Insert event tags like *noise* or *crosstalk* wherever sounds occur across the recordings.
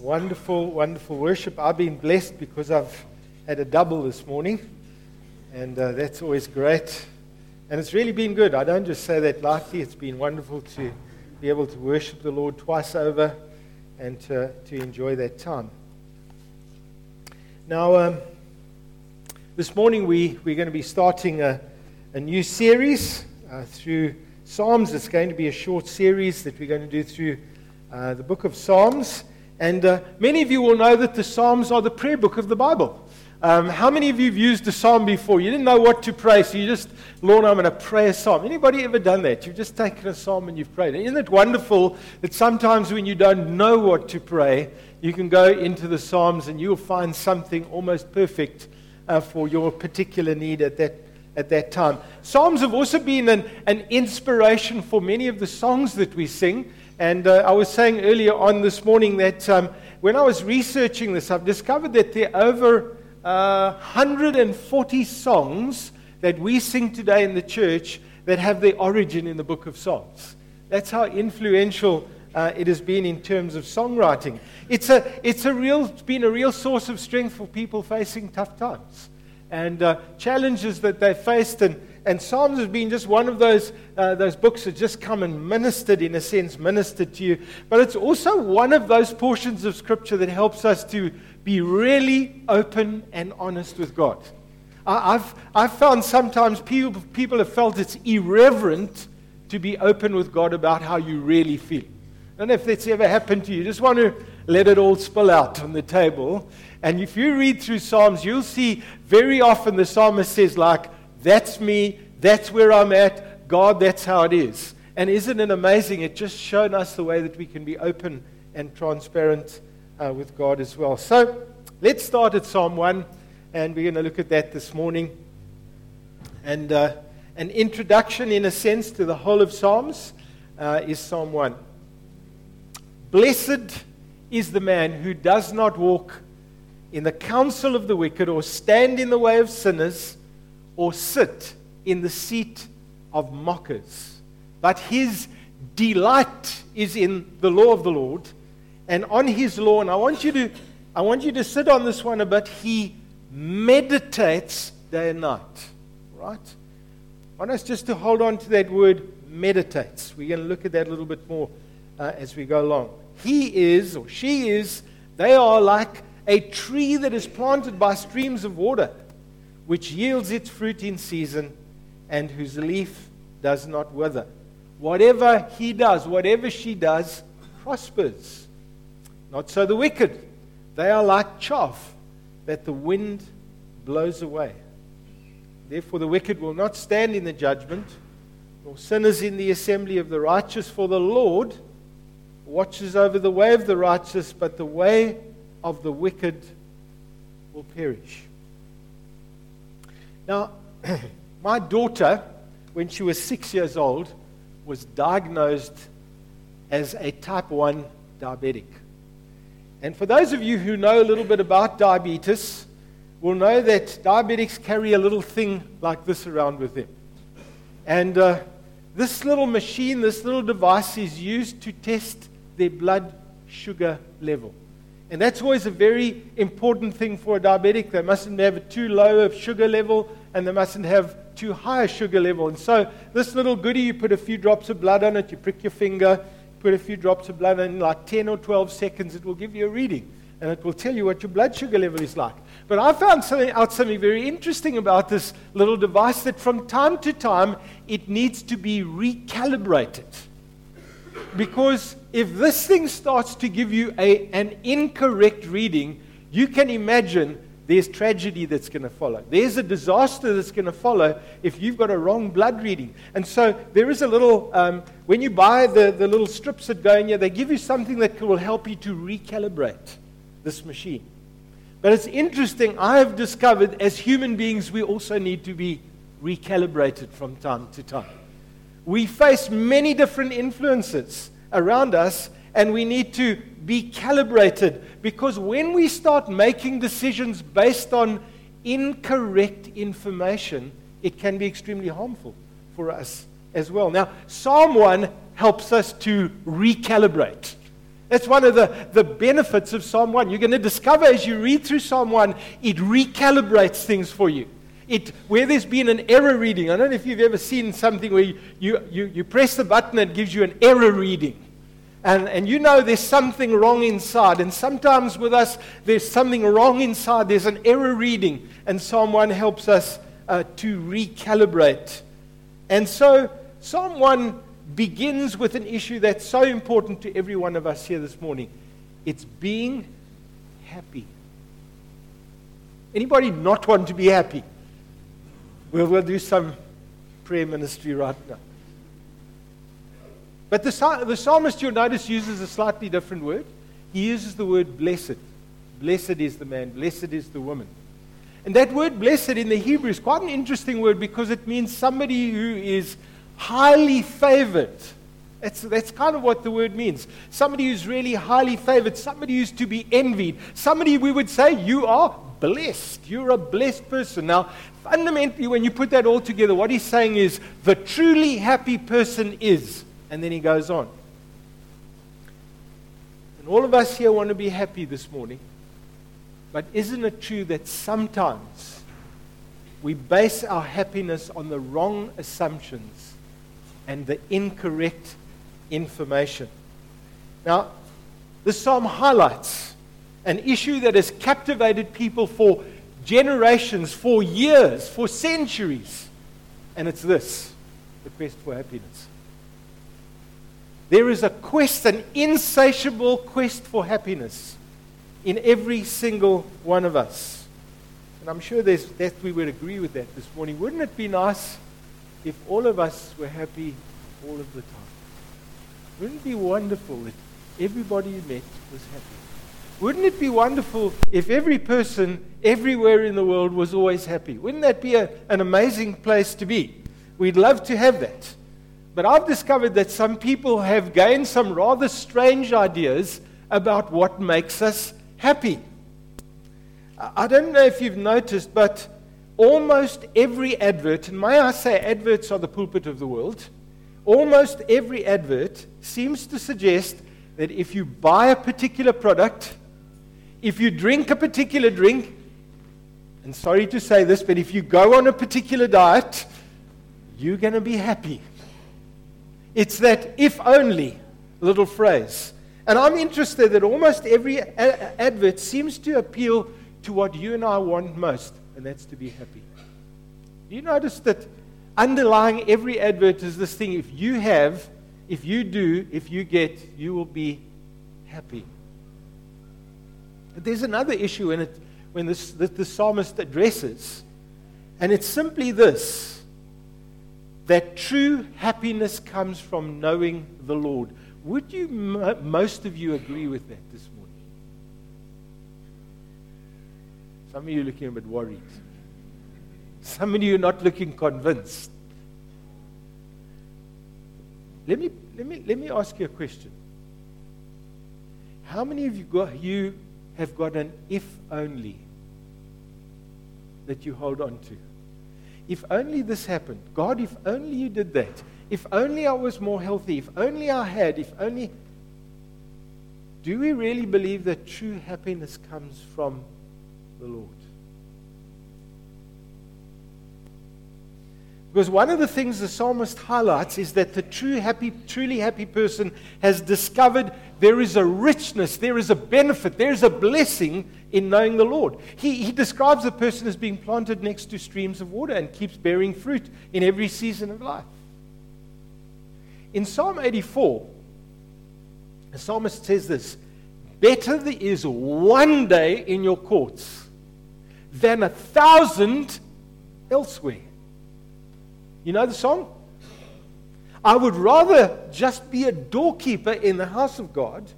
Wonderful, wonderful worship. I've been blessed because I've had a double this morning, and uh, that's always great. And it's really been good. I don't just say that lightly, it's been wonderful to be able to worship the Lord twice over and to, to enjoy that time. Now, um, this morning we, we're going to be starting a, a new series uh, through Psalms. It's going to be a short series that we're going to do through uh, the book of Psalms. And uh, many of you will know that the Psalms are the prayer book of the Bible. Um, how many of you have used a psalm before? You didn't know what to pray, so you just, Lord, I'm going to pray a psalm. Anybody ever done that? You've just taken a psalm and you've prayed. Isn't it wonderful that sometimes when you don't know what to pray, you can go into the psalms and you'll find something almost perfect uh, for your particular need at that, at that time. Psalms have also been an, an inspiration for many of the songs that we sing. And uh, I was saying earlier on this morning that um, when I was researching this, I've discovered that there are over uh, 140 songs that we sing today in the church that have their origin in the book of Psalms. That's how influential uh, it has been in terms of songwriting. It's, a, it's, a real, it's been a real source of strength for people facing tough times and uh, challenges that they've faced. And, and Psalms has been just one of those, uh, those books that just come and ministered, in a sense, ministered to you. But it's also one of those portions of Scripture that helps us to be really open and honest with God. I, I've, I've found sometimes people, people have felt it's irreverent to be open with God about how you really feel. Know if that's ever happened to. You just want to let it all spill out on the table. And if you read through Psalms, you'll see very often the psalmist says, like, that's me. That's where I'm at. God, that's how it is. And isn't it amazing? It just shown us the way that we can be open and transparent uh, with God as well. So let's start at Psalm 1, and we're going to look at that this morning. And uh, an introduction, in a sense, to the whole of Psalms uh, is Psalm 1. Blessed is the man who does not walk in the counsel of the wicked, or stand in the way of sinners or sit in the seat of mockers. But his delight is in the law of the Lord, and on his law, and I want you to, I want you to sit on this one a bit, he meditates day and night. Right? I want us just to hold on to that word meditates. We're going to look at that a little bit more uh, as we go along. He is, or she is, they are like a tree that is planted by streams of water which yields its fruit in season and whose leaf does not wither. Whatever he does, whatever she does, prospers. Not so the wicked. They are like chaff that the wind blows away. Therefore, the wicked will not stand in the judgment, nor sinners in the assembly of the righteous, for the Lord watches over the way of the righteous, but the way of the wicked will perish. Now, *clears throat* my daughter, when she was six years old, was diagnosed as a type 1 diabetic. And for those of you who know a little bit about diabetes, will know that diabetics carry a little thing like this around with them. And uh, this little machine, this little device is used to test their blood sugar level. And that's always a very important thing for a diabetic. They mustn't have too low of sugar level and they mustn't have too high a sugar level. And so this little goodie, you put a few drops of blood on it, you prick your finger, put a few drops of blood, and in like 10 or 12 seconds, it will give you a reading. And it will tell you what your blood sugar level is like. But I found something, out something very interesting about this little device that from time to time, it needs to be recalibrated. Because if this thing starts to give you a, an incorrect reading, you can imagine there's tragedy that's going to follow. There's a disaster that's going to follow if you've got a wrong blood reading. And so there is a little, um, when you buy the, the little strips that go in here, they give you something that will help you to recalibrate this machine. But it's interesting, I have discovered as human beings, we also need to be recalibrated from time to time. We face many different influences around us, and we need to be calibrated because when we start making decisions based on incorrect information, it can be extremely harmful for us as well. Now, Psalm 1 helps us to recalibrate. That's one of the, the benefits of Psalm 1. You're going to discover as you read through Psalm 1, it recalibrates things for you. It, where there's been an error reading, I don't know if you've ever seen something where you, you, you, press the button and it gives you an error reading. And, and you know there's something wrong inside. And sometimes with us, there's something wrong inside. There's an error reading. And Psalm 1 helps us uh, to recalibrate. And so, Psalm 1 begins with an issue that's so important to every one of us here this morning it's being happy. Anybody not want to be happy? We'll, we'll do some prayer ministry right now. But the, the psalmist, you'll notice, uses a slightly different word. He uses the word blessed. Blessed is the man, blessed is the woman. And that word blessed in the Hebrew is quite an interesting word because it means somebody who is highly favored. That's, that's kind of what the word means. Somebody who's really highly favored, somebody who's to be envied, somebody we would say, You are blessed. You're a blessed person. Now, fundamentally, when you put that all together, what he's saying is the truly happy person is and then he goes on. And all of us here want to be happy this morning. But isn't it true that sometimes we base our happiness on the wrong assumptions and the incorrect information? Now, the psalm highlights an issue that has captivated people for generations, for years, for centuries. And it's this the quest for happiness. There is a quest, an insatiable quest for happiness in every single one of us. And I'm sure that we would agree with that this morning. Wouldn't it be nice if all of us were happy all of the time? Wouldn't it be wonderful if everybody you met was happy? Wouldn't it be wonderful if every person everywhere in the world was always happy? Wouldn't that be a, an amazing place to be? We'd love to have that. But I've discovered that some people have gained some rather strange ideas about what makes us happy. I don't know if you've noticed, but almost every advert, and may I say adverts are the pulpit of the world, almost every advert seems to suggest that if you buy a particular product, if you drink a particular drink, and sorry to say this, but if you go on a particular diet, you're going to be happy. It's that if only little phrase. And I'm interested that almost every advert seems to appeal to what you and I want most, and that's to be happy. Do you notice that underlying every advert is this thing if you have, if you do, if you get, you will be happy. But there's another issue in it when this, that the psalmist addresses, and it's simply this that true happiness comes from knowing the Lord. Would you, most of you, agree with that this morning? Some of you are looking a bit worried. Some of you are not looking convinced. Let me, let me, let me ask you a question. How many of you, got, you have got an if only that you hold on to? if only this happened. God, if only you did that. If only I was more healthy. If only I had. If only. Do we really believe that true happiness comes from the Lord? Because one of the things the psalmist highlights is that the true happy, truly happy person has discovered there is a richness, there is a benefit, there is a blessing in knowing the Lord. He, he describes the person as being planted next to streams of water and keeps bearing fruit in every season of life. In Psalm 84, the psalmist says this Better is one day in your courts than a thousand elsewhere. You know the song? I would rather just be a doorkeeper in the house of God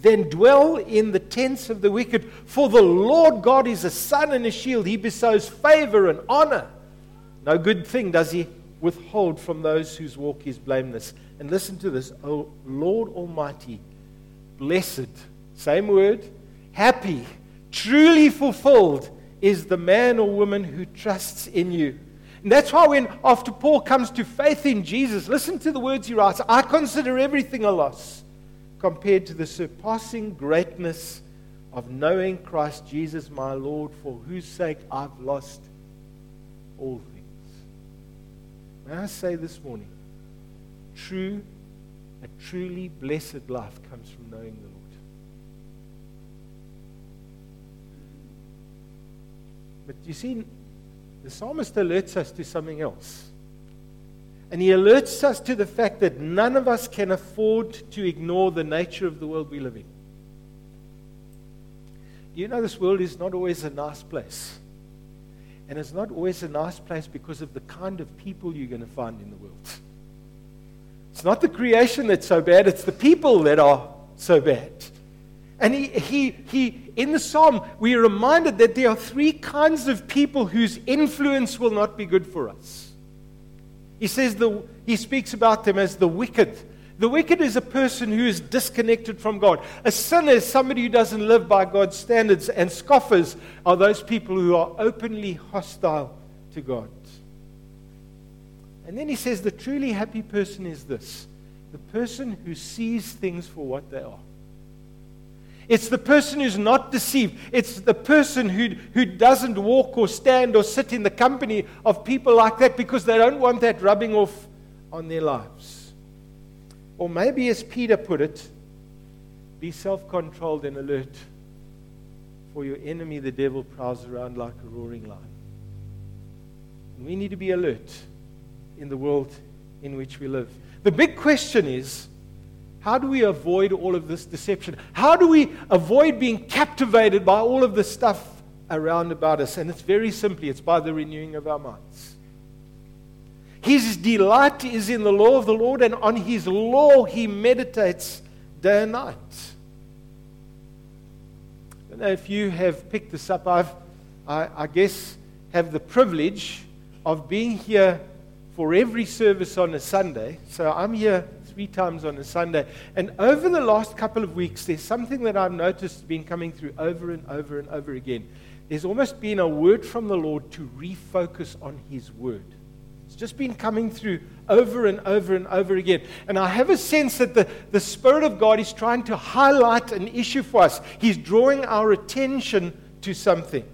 than dwell in the tents of the wicked. For the Lord God is a sun and a shield. He bestows favor and honor. No good thing does he withhold from those whose walk is blameless. And listen to this, O Lord Almighty, blessed, same word, happy, truly fulfilled is the man or woman who trusts in you. And that's why when after Paul comes to faith in Jesus, listen to the words he writes I consider everything a loss compared to the surpassing greatness of knowing Christ Jesus my Lord, for whose sake I've lost all things. May I say this morning, true, a truly blessed life comes from knowing the Lord. But you see, the psalmist alerts us to something else. And he alerts us to the fact that none of us can afford to ignore the nature of the world we live in. You know this world is not always a nice place? And it's not always a nice place because of the kind of people you're going to find in the world. It's not the creation that's so bad, it's the people that are so bad. And he, he, he, in the psalm, we are reminded that there are three kinds of people whose influence will not be good for us. He says the, he speaks about them as the wicked. The wicked is a person who is disconnected from God. A sinner is somebody who doesn't live by God's standards. And scoffers are those people who are openly hostile to God. And then he says the truly happy person is this the person who sees things for what they are. It's the person who's not deceived. It's the person who, who doesn't walk or stand or sit in the company of people like that because they don't want that rubbing off on their lives. Or maybe, as Peter put it, be self controlled and alert, for your enemy, the devil, prowls around like a roaring lion. And we need to be alert in the world in which we live. The big question is how do we avoid all of this deception? How do we avoid being captivated by all of the stuff around about us? And it's very simply it's by the renewing of our minds. His delight is in the law of the Lord, and on his law he meditates day and night. I don't know if you have picked this up. I've, I, I guess, have the privilege of being here for every service on a Sunday. So I'm here three times on a Sunday. And over the last couple of weeks, there's something that I've noticed been coming through over and over and over again. There's almost been a word from the Lord to refocus on His word. It's just been coming through over and over and over again. And I have a sense that the, the Spirit of God is trying to highlight an issue for us. He's drawing our attention to something.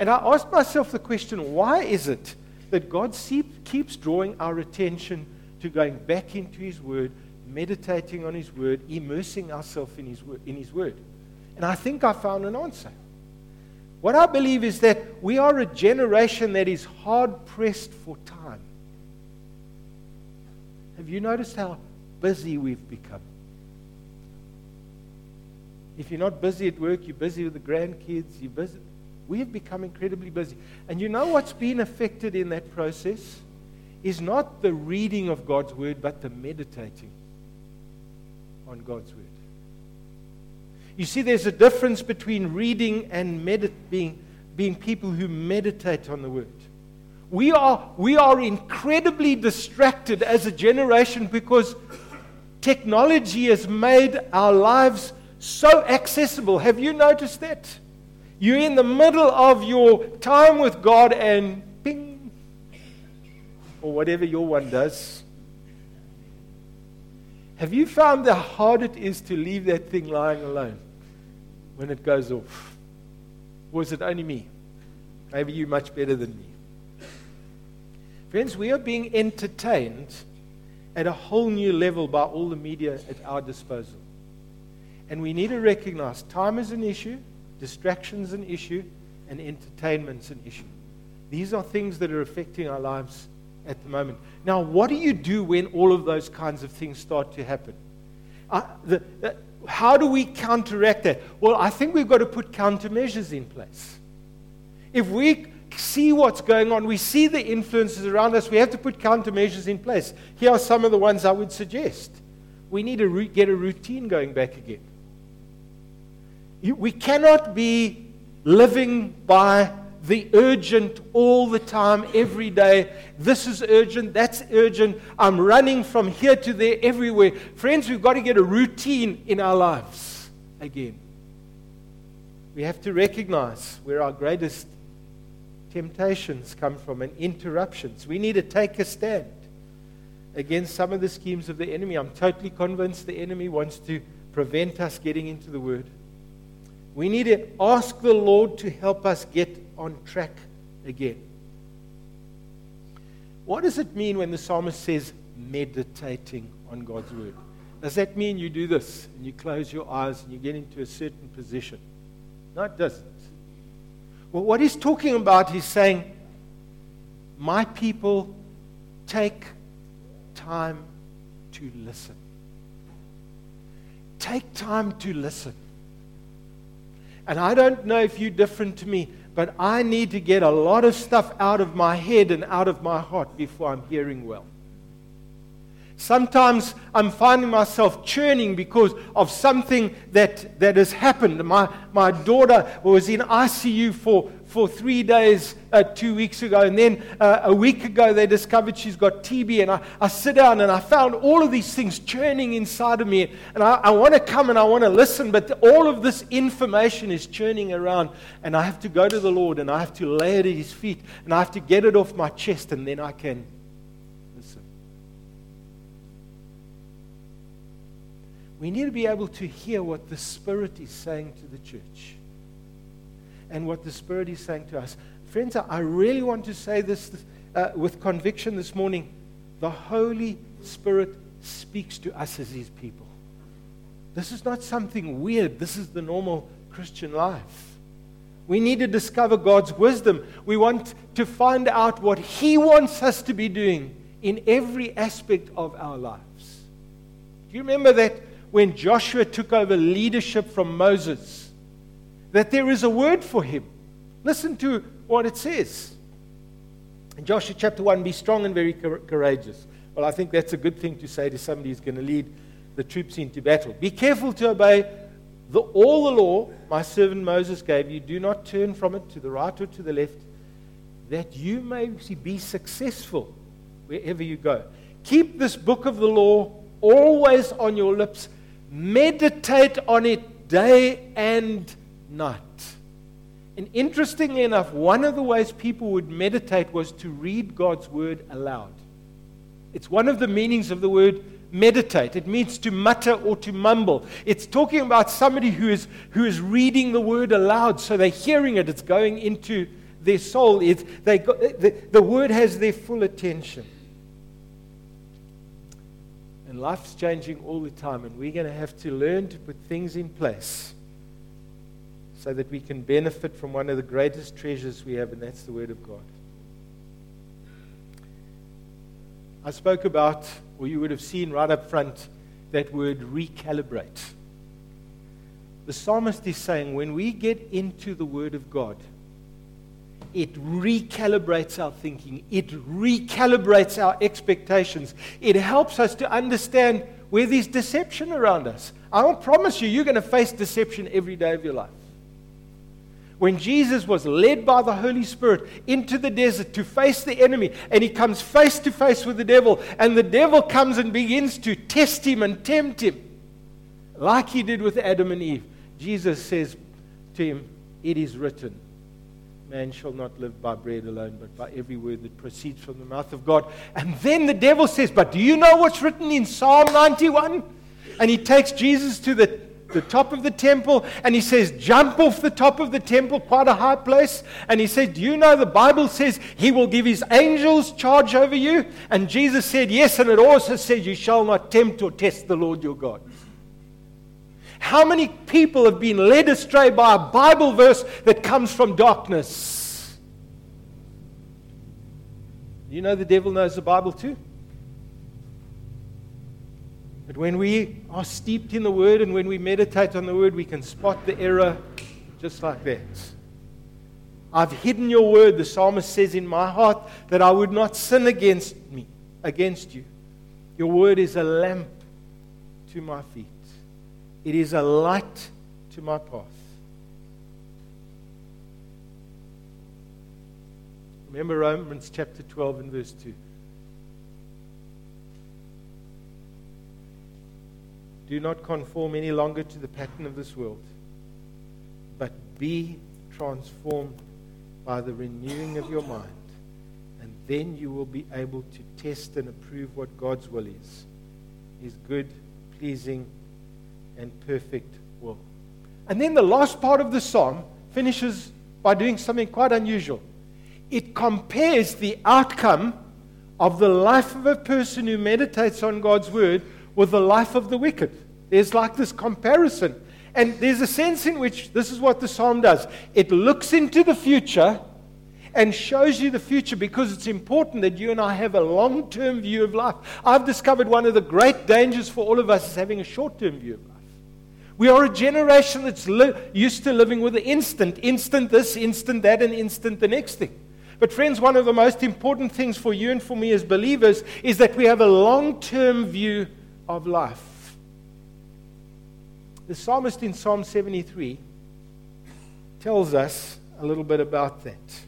And I asked myself the question why is it that God keeps drawing our attention to going back into His Word, meditating on His Word, immersing ourselves in His, in His Word. And I think I found an answer. What I believe is that we are a generation that is hard pressed for time. Have you noticed how busy we've become? If you're not busy at work, you're busy with the grandkids, you're busy. We have become incredibly busy. And you know what's been affected in that process? Is not the reading of God's word, but the meditating on God's word. You see, there's a difference between reading and medit- being, being people who meditate on the word. We are, we are incredibly distracted as a generation because technology has made our lives so accessible. Have you noticed that? You're in the middle of your time with God and or whatever your one does. Have you found how hard it is to leave that thing lying alone when it goes off? Or is it only me? Maybe you're much better than me. Friends, we are being entertained at a whole new level by all the media at our disposal. And we need to recognize time is an issue, distraction's an issue, and entertainment's an issue. These are things that are affecting our lives at the moment. Now, what do you do when all of those kinds of things start to happen? Uh, the, how do we counteract that? Well, I think we've got to put countermeasures in place. If we see what's going on, we see the influences around us, we have to put countermeasures in place. Here are some of the ones I would suggest. We need to re- get a routine going back again. You, we cannot be living by the urgent all the time, every day. This is urgent, that's urgent. I'm running from here to there, everywhere. Friends, we've got to get a routine in our lives again. We have to recognize where our greatest temptations come from and interruptions. We need to take a stand. against some of the schemes of the enemy. I'm totally convinced the enemy wants to prevent us getting into the Word. We need to ask the Lord to help us get on track again. What does it mean when the psalmist says meditating on God's Word? Does that mean you do this and you close your eyes and you get into a certain position? No, it doesn't. Well, what he's talking about, he's saying, My people take time to listen. Take time to listen. And I don't know if you're different to me, but I need to get a lot of stuff out of my head and out of my heart before I'm hearing well. Sometimes I'm finding myself churning because of something that, that has happened. My, my daughter was in ICU for, for three days uh, two weeks ago, and then uh, a week ago they discovered she's got TB. And I, I sit down and I found all of these things churning inside of me. And I, I want to come and I want to listen, but all of this information is churning around. And I have to go to the Lord and I have to lay it at His feet and I have to get it off my chest, and then I can We need to be able to hear what the Spirit is saying to the church and what the Spirit is saying to us. Friends, I really want to say this uh, with conviction this morning. The Holy Spirit speaks to us as His people. This is not something weird, this is the normal Christian life. We need to discover God's wisdom. We want to find out what He wants us to be doing in every aspect of our lives. Do you remember that when Joshua took over leadership from Moses that there is a word for him. Listen to what it says. In Joshua chapter 1 Be strong and very courageous. Well, I think that's a good thing to say to somebody who's going to lead the troops into battle. Be careful to obey the, all the law my servant Moses gave you. Do not turn from it to the right or to the left, that you may be successful wherever you go. Keep this book of the law always on your lips Meditate on it day and night. And interestingly enough, one of the ways people would meditate was to read God's word aloud. It's one of the meanings of the word meditate. It means to mutter or to mumble. It's talking about somebody who is, who is reading the word aloud, so they're hearing it, it's going into their soul. It's, they, the, the word has their full attention. Life's changing all the time, and we're going to have to learn to put things in place so that we can benefit from one of the greatest treasures we have, and that's the Word of God. I spoke about, or you would have seen right up front, that word recalibrate. The psalmist is saying when we get into the Word of God, it recalibrates our thinking, it recalibrates our expectations. It helps us to understand where there's deception around us. I will promise you, you're going to face deception every day of your life. When Jesus was led by the Holy Spirit into the desert to face the enemy, and he comes face to face with the devil, and the devil comes and begins to test him and tempt him, like he did with Adam and Eve, Jesus says to him, It is written Man shall not live by bread alone, but by every word that proceeds from the mouth of God. And then the devil says, But do you know what's written in Psalm 91? And he takes Jesus to the, the top of the temple and he says, Jump off the top of the temple, quite a high place. And he said, Do you know the Bible says he will give his angels charge over you? And Jesus said, Yes, and it also says, You shall not tempt or test the Lord your God. How many people have been led astray by a Bible verse that comes from darkness? You know the devil knows the Bible too. But when we are steeped in the Word and when we meditate on the Word, we can spot the error just like that. I've hidden your word, the psalmist says, in my heart that I would not sin against me, against you. Your word is a lamp to my feet. It is a light to my path. Remember Romans chapter 12 and verse 2. Do not conform any longer to the pattern of this world, but be transformed by the renewing of your mind, And then you will be able to test and approve what God's will is His good, pleasing, and perfect will. And then the last part of the psalm finishes by doing something quite unusual. It compares the outcome of the life of a person who meditates on God's word with the life of the wicked. There's like this comparison. And there's a sense in which this is what the psalm does it looks into the future and shows you the future because it's important that you and I have a long term view of life. I've discovered one of the great dangers for all of us is having a short term view of life. We are a generation that's li- used to living with the instant, instant this, instant that, and instant the next thing. But, friends, one of the most important things for you and for me as believers is that we have a long term view of life. The psalmist in Psalm 73 tells us a little bit about that.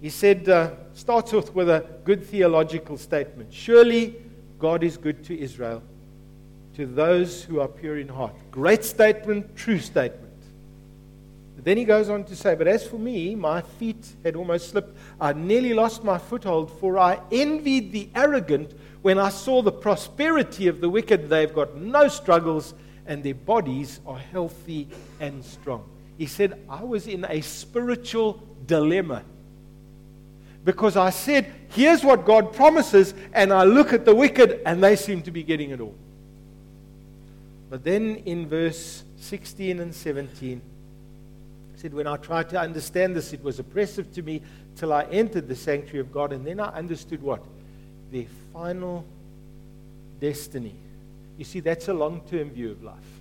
He said, uh, starts off with a good theological statement Surely God is good to Israel, to those who are pure in heart. Great statement, true statement. Then he goes on to say, But as for me, my feet had almost slipped. I nearly lost my foothold, for I envied the arrogant when I saw the prosperity of the wicked. They've got no struggles, and their bodies are healthy and strong. He said, I was in a spiritual dilemma. Because I said, Here's what God promises, and I look at the wicked, and they seem to be getting it all. But then in verse 16 and 17, he said, When I tried to understand this, it was oppressive to me till I entered the sanctuary of God. And then I understood what? Their final destiny. You see, that's a long term view of life.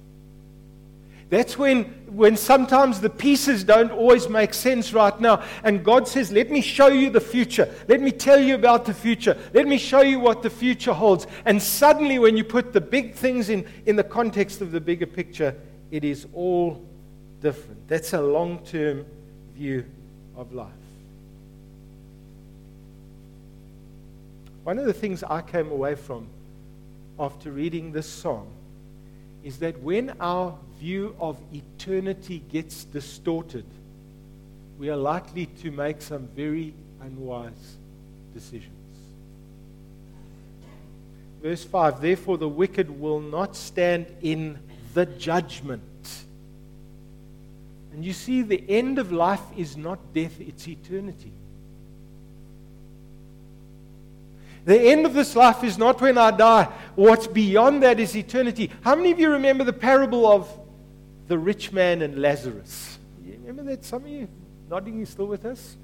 That's when, when sometimes the pieces don't always make sense right now. And God says, Let me show you the future. Let me tell you about the future. Let me show you what the future holds. And suddenly, when you put the big things in, in the context of the bigger picture, it is all different. That's a long term view of life. One of the things I came away from after reading this song is that when our view of eternity gets distorted, we are likely to make some very unwise decisions. Verse 5 Therefore, the wicked will not stand in the judgment and you see, the end of life is not death, it's eternity. The end of this life is not when I die. What's beyond that is eternity. How many of you remember the parable of the rich man and Lazarus? You remember that? Some of you nodding, you still with us?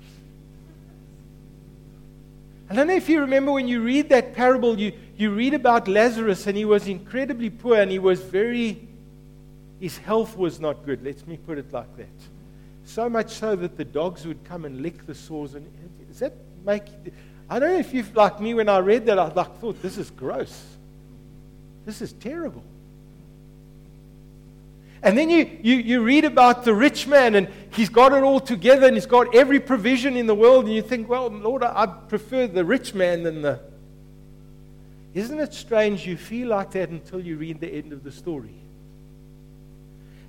I don't know if you remember when you read that parable, you, you read about Lazarus, and he was incredibly poor and he was very his health was not good. Let me put it like that. So much so that the dogs would come and lick the sores. And does that make? I don't know if you've like me when I read that. I like thought this is gross. This is terrible. And then you, you, you read about the rich man and he's got it all together and he's got every provision in the world. And you think, well, Lord, I, I prefer the rich man than the. Isn't it strange you feel like that until you read the end of the story?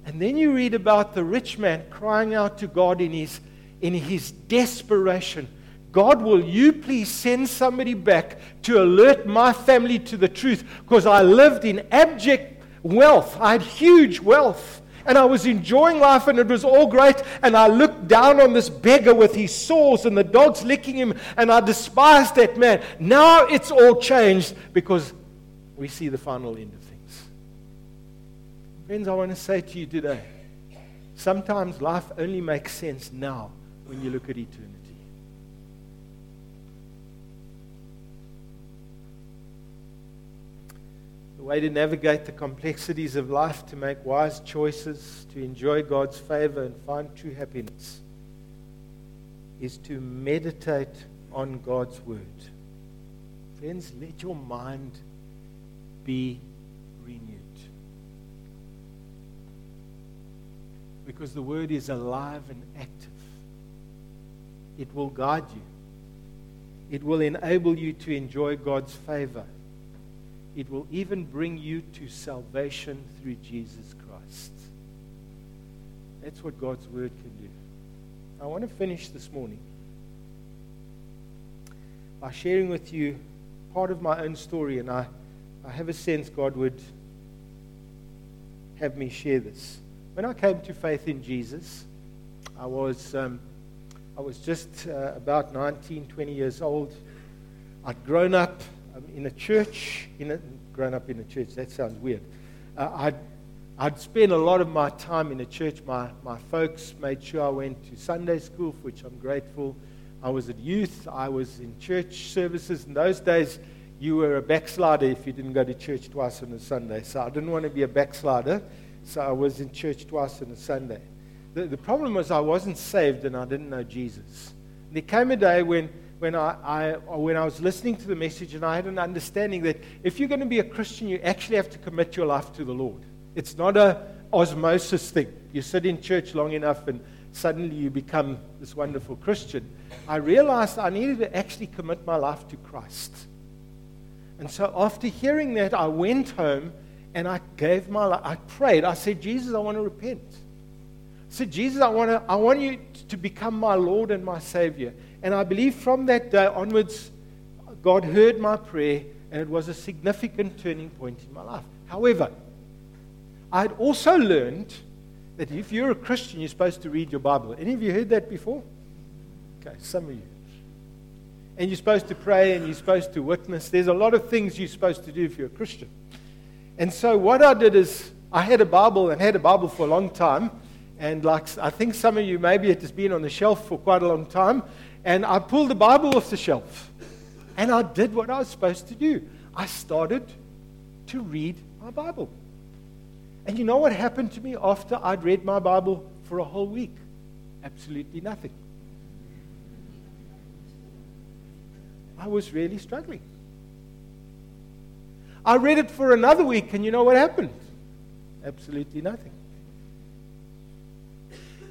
And then you read about the rich man crying out to God in his, in his desperation God, will you please send somebody back to alert my family to the truth? Because I lived in abject wealth. I had huge wealth. And I was enjoying life and it was all great. And I looked down on this beggar with his sores and the dogs licking him. And I despised that man. Now it's all changed because we see the final end of things. Friends, I want to say to you today sometimes life only makes sense now when you look at eternity. The way to navigate the complexities of life, to make wise choices, to enjoy God's favor and find true happiness, is to meditate on God's word. Friends, let your mind be renewed. because the word is alive and active. It will guide you, it will enable you to enjoy God's favor. It will even bring you to salvation through Jesus Christ. That's what God's word can do. I want to finish this morning by sharing with you part of my own story, and I, I have a sense God would have me share this. When I came to faith in Jesus, I was, um, I was just uh, about 19, 20 years old. I'd grown up um, in a church, in a, grown up in a church, that sounds weird. Uh, I'd, I'd a lot of my time in a church. My, my folks made sure I went to Sunday school, for which I'm grateful. I was at youth, I was in church services. In those days, you were a backslider if you didn't go to church twice on a Sunday. So I didn't want to be a backslider, so I was in church twice on a Sunday. The, the problem was I wasn't saved and I didn't know Jesus. There came a day when, when, I, I, uh, when I was listening to the message and I had an understanding that if you're going to be a Christian, you actually have to commit your life to the Lord. It's not a osmosis thing. You sit in church long enough and suddenly you become this wonderful Christian. I realized I needed to actually commit my life to Christ. And so after hearing that, I went home and I gave my life. I prayed. I said, Jesus, I want to repent. I said, Jesus, I want, to, I want you to become my Lord and my Savior. And I believe from that day onwards, God heard my prayer, and it was a significant turning point in my life. However, I had also learned that if you're a Christian, you're supposed to read your Bible. Any of you heard that before? Okay, some of you. And you're supposed to pray and you're supposed to witness. There's a lot of things you're supposed to do if you're a Christian. And so what I did is I had a Bible and had a Bible for a long time. And like I think some of you, maybe it has been on the shelf for quite a long time. And I pulled the Bible off the shelf. And I did what I was supposed to do. I started to read my Bible. And you know what happened to me after I'd read my Bible for a whole week? Absolutely nothing. I was really struggling. I read it for another week, and you know what happened? Absolutely nothing.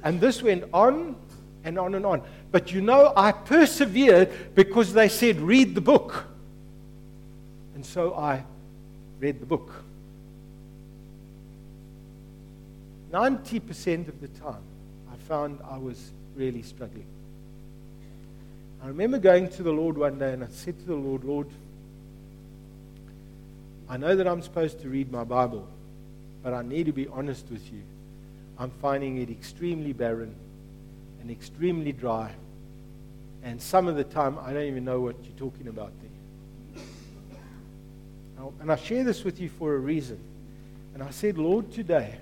And this went on and on and on. But you know, I persevered because they said, read the book. And so I read the book. 90% of the time, I found I was really struggling. I remember going to the Lord one day and I said to the Lord, Lord, I know that I'm supposed to read my Bible, but I need to be honest with you. I'm finding it extremely barren and extremely dry. And some of the time, I don't even know what you're talking about there. And I share this with you for a reason. And I said, Lord, today,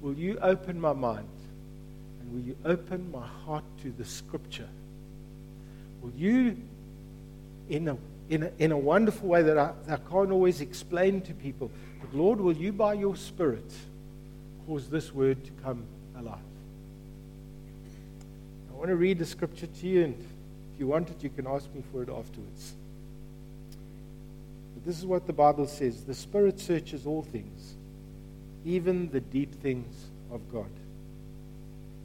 will you open my mind and will you open my heart to the scripture? Will you, in a, in a, in a wonderful way that I, that I can't always explain to people, but Lord, will you by your Spirit cause this word to come alive? I want to read the scripture to you, and if you want it, you can ask me for it afterwards. But this is what the Bible says The Spirit searches all things even the deep things of God.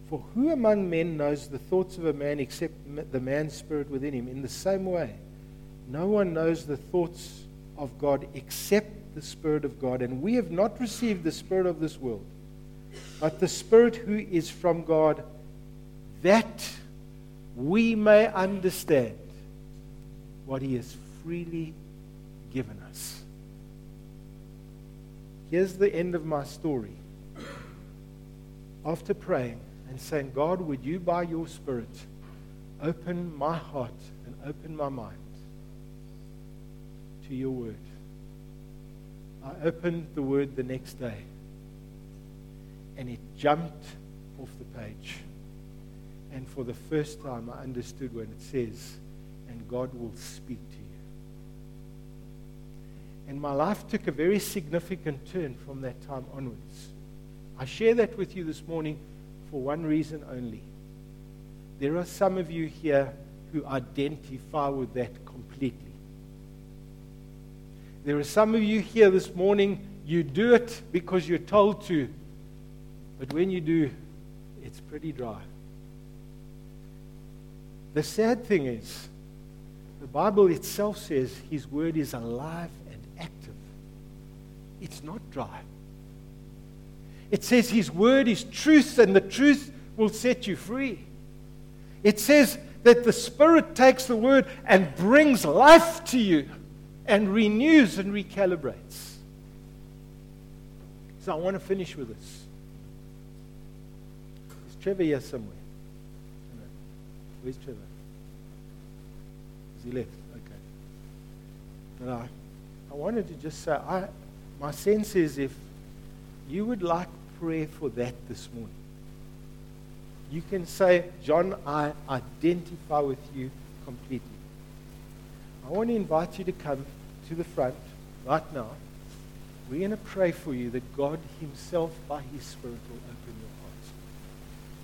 For who among men knows the thoughts of a man except the man's spirit within him? In the same way, no one knows the thoughts of God except the Spirit of God. And we have not received the Spirit of this world, but the Spirit who is from God, that we may understand what He has freely given us. Here's the end of my story. After praying and saying, God, would you, by your Spirit, open my heart and open my mind to your word? I opened the word the next day, and it jumped off the page. And for the first time, I understood when it says, and God will speak to you. And my life took a very significant turn from that time onwards. I share that with you this morning for one reason only. There are some of you here who identify with that completely. There are some of you here this morning, you do it because you're told to, but when you do, it's pretty dry. The sad thing is, the Bible itself says His word is alive and active. It's not dry. It says His word is truth, and the truth will set you free. It says that the Spirit takes the word and brings life to you and renews and recalibrates. So I want to finish with this. Is Trevor here somewhere? Where's Trevor? Is he left? Okay. But I, I wanted to just say, I, my sense is if you would like prayer for that this morning, you can say, John, I identify with you completely. I want to invite you to come to the front right now. We're going to pray for you that God Himself, by His Spirit, will open.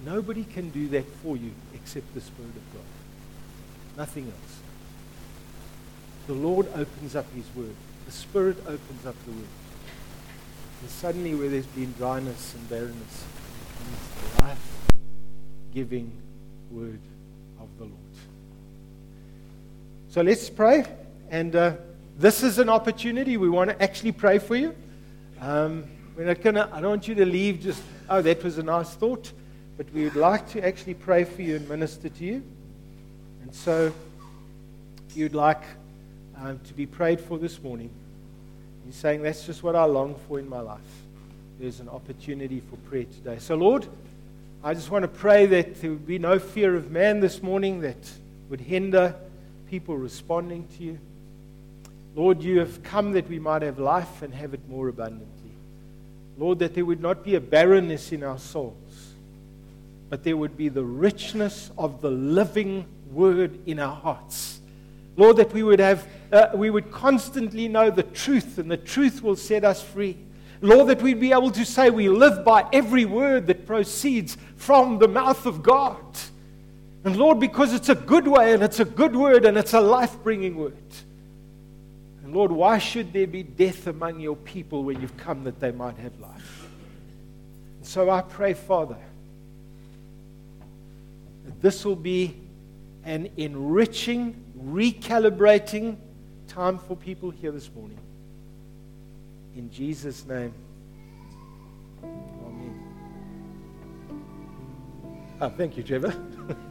Nobody can do that for you except the Spirit of God. Nothing else. The Lord opens up His Word. The Spirit opens up the Word. And suddenly, where there's been dryness and barrenness, comes the life giving Word of the Lord. So let's pray. And uh, this is an opportunity. We want to actually pray for you. Um, we're not gonna, I don't want you to leave just, oh, that was a nice thought. But we would like to actually pray for you and minister to you. And so, you'd like um, to be prayed for this morning, you're saying, that's just what I long for in my life. There's an opportunity for prayer today. So, Lord, I just want to pray that there would be no fear of man this morning that would hinder people responding to you. Lord, you have come that we might have life and have it more abundantly. Lord, that there would not be a barrenness in our souls, but there would be the richness of the living word in our hearts. Lord, that we would have, uh, we would constantly know the truth, and the truth will set us free. Lord, that we'd be able to say we live by every word that proceeds from the mouth of God. And Lord, because it's a good way and it's a good word and it's a life bringing word. And Lord, why should there be death among your people when you've come that they might have life? And so I pray, Father, this will be an enriching, recalibrating time for people here this morning. In Jesus' name. Amen. Oh, thank you, Trevor. *laughs*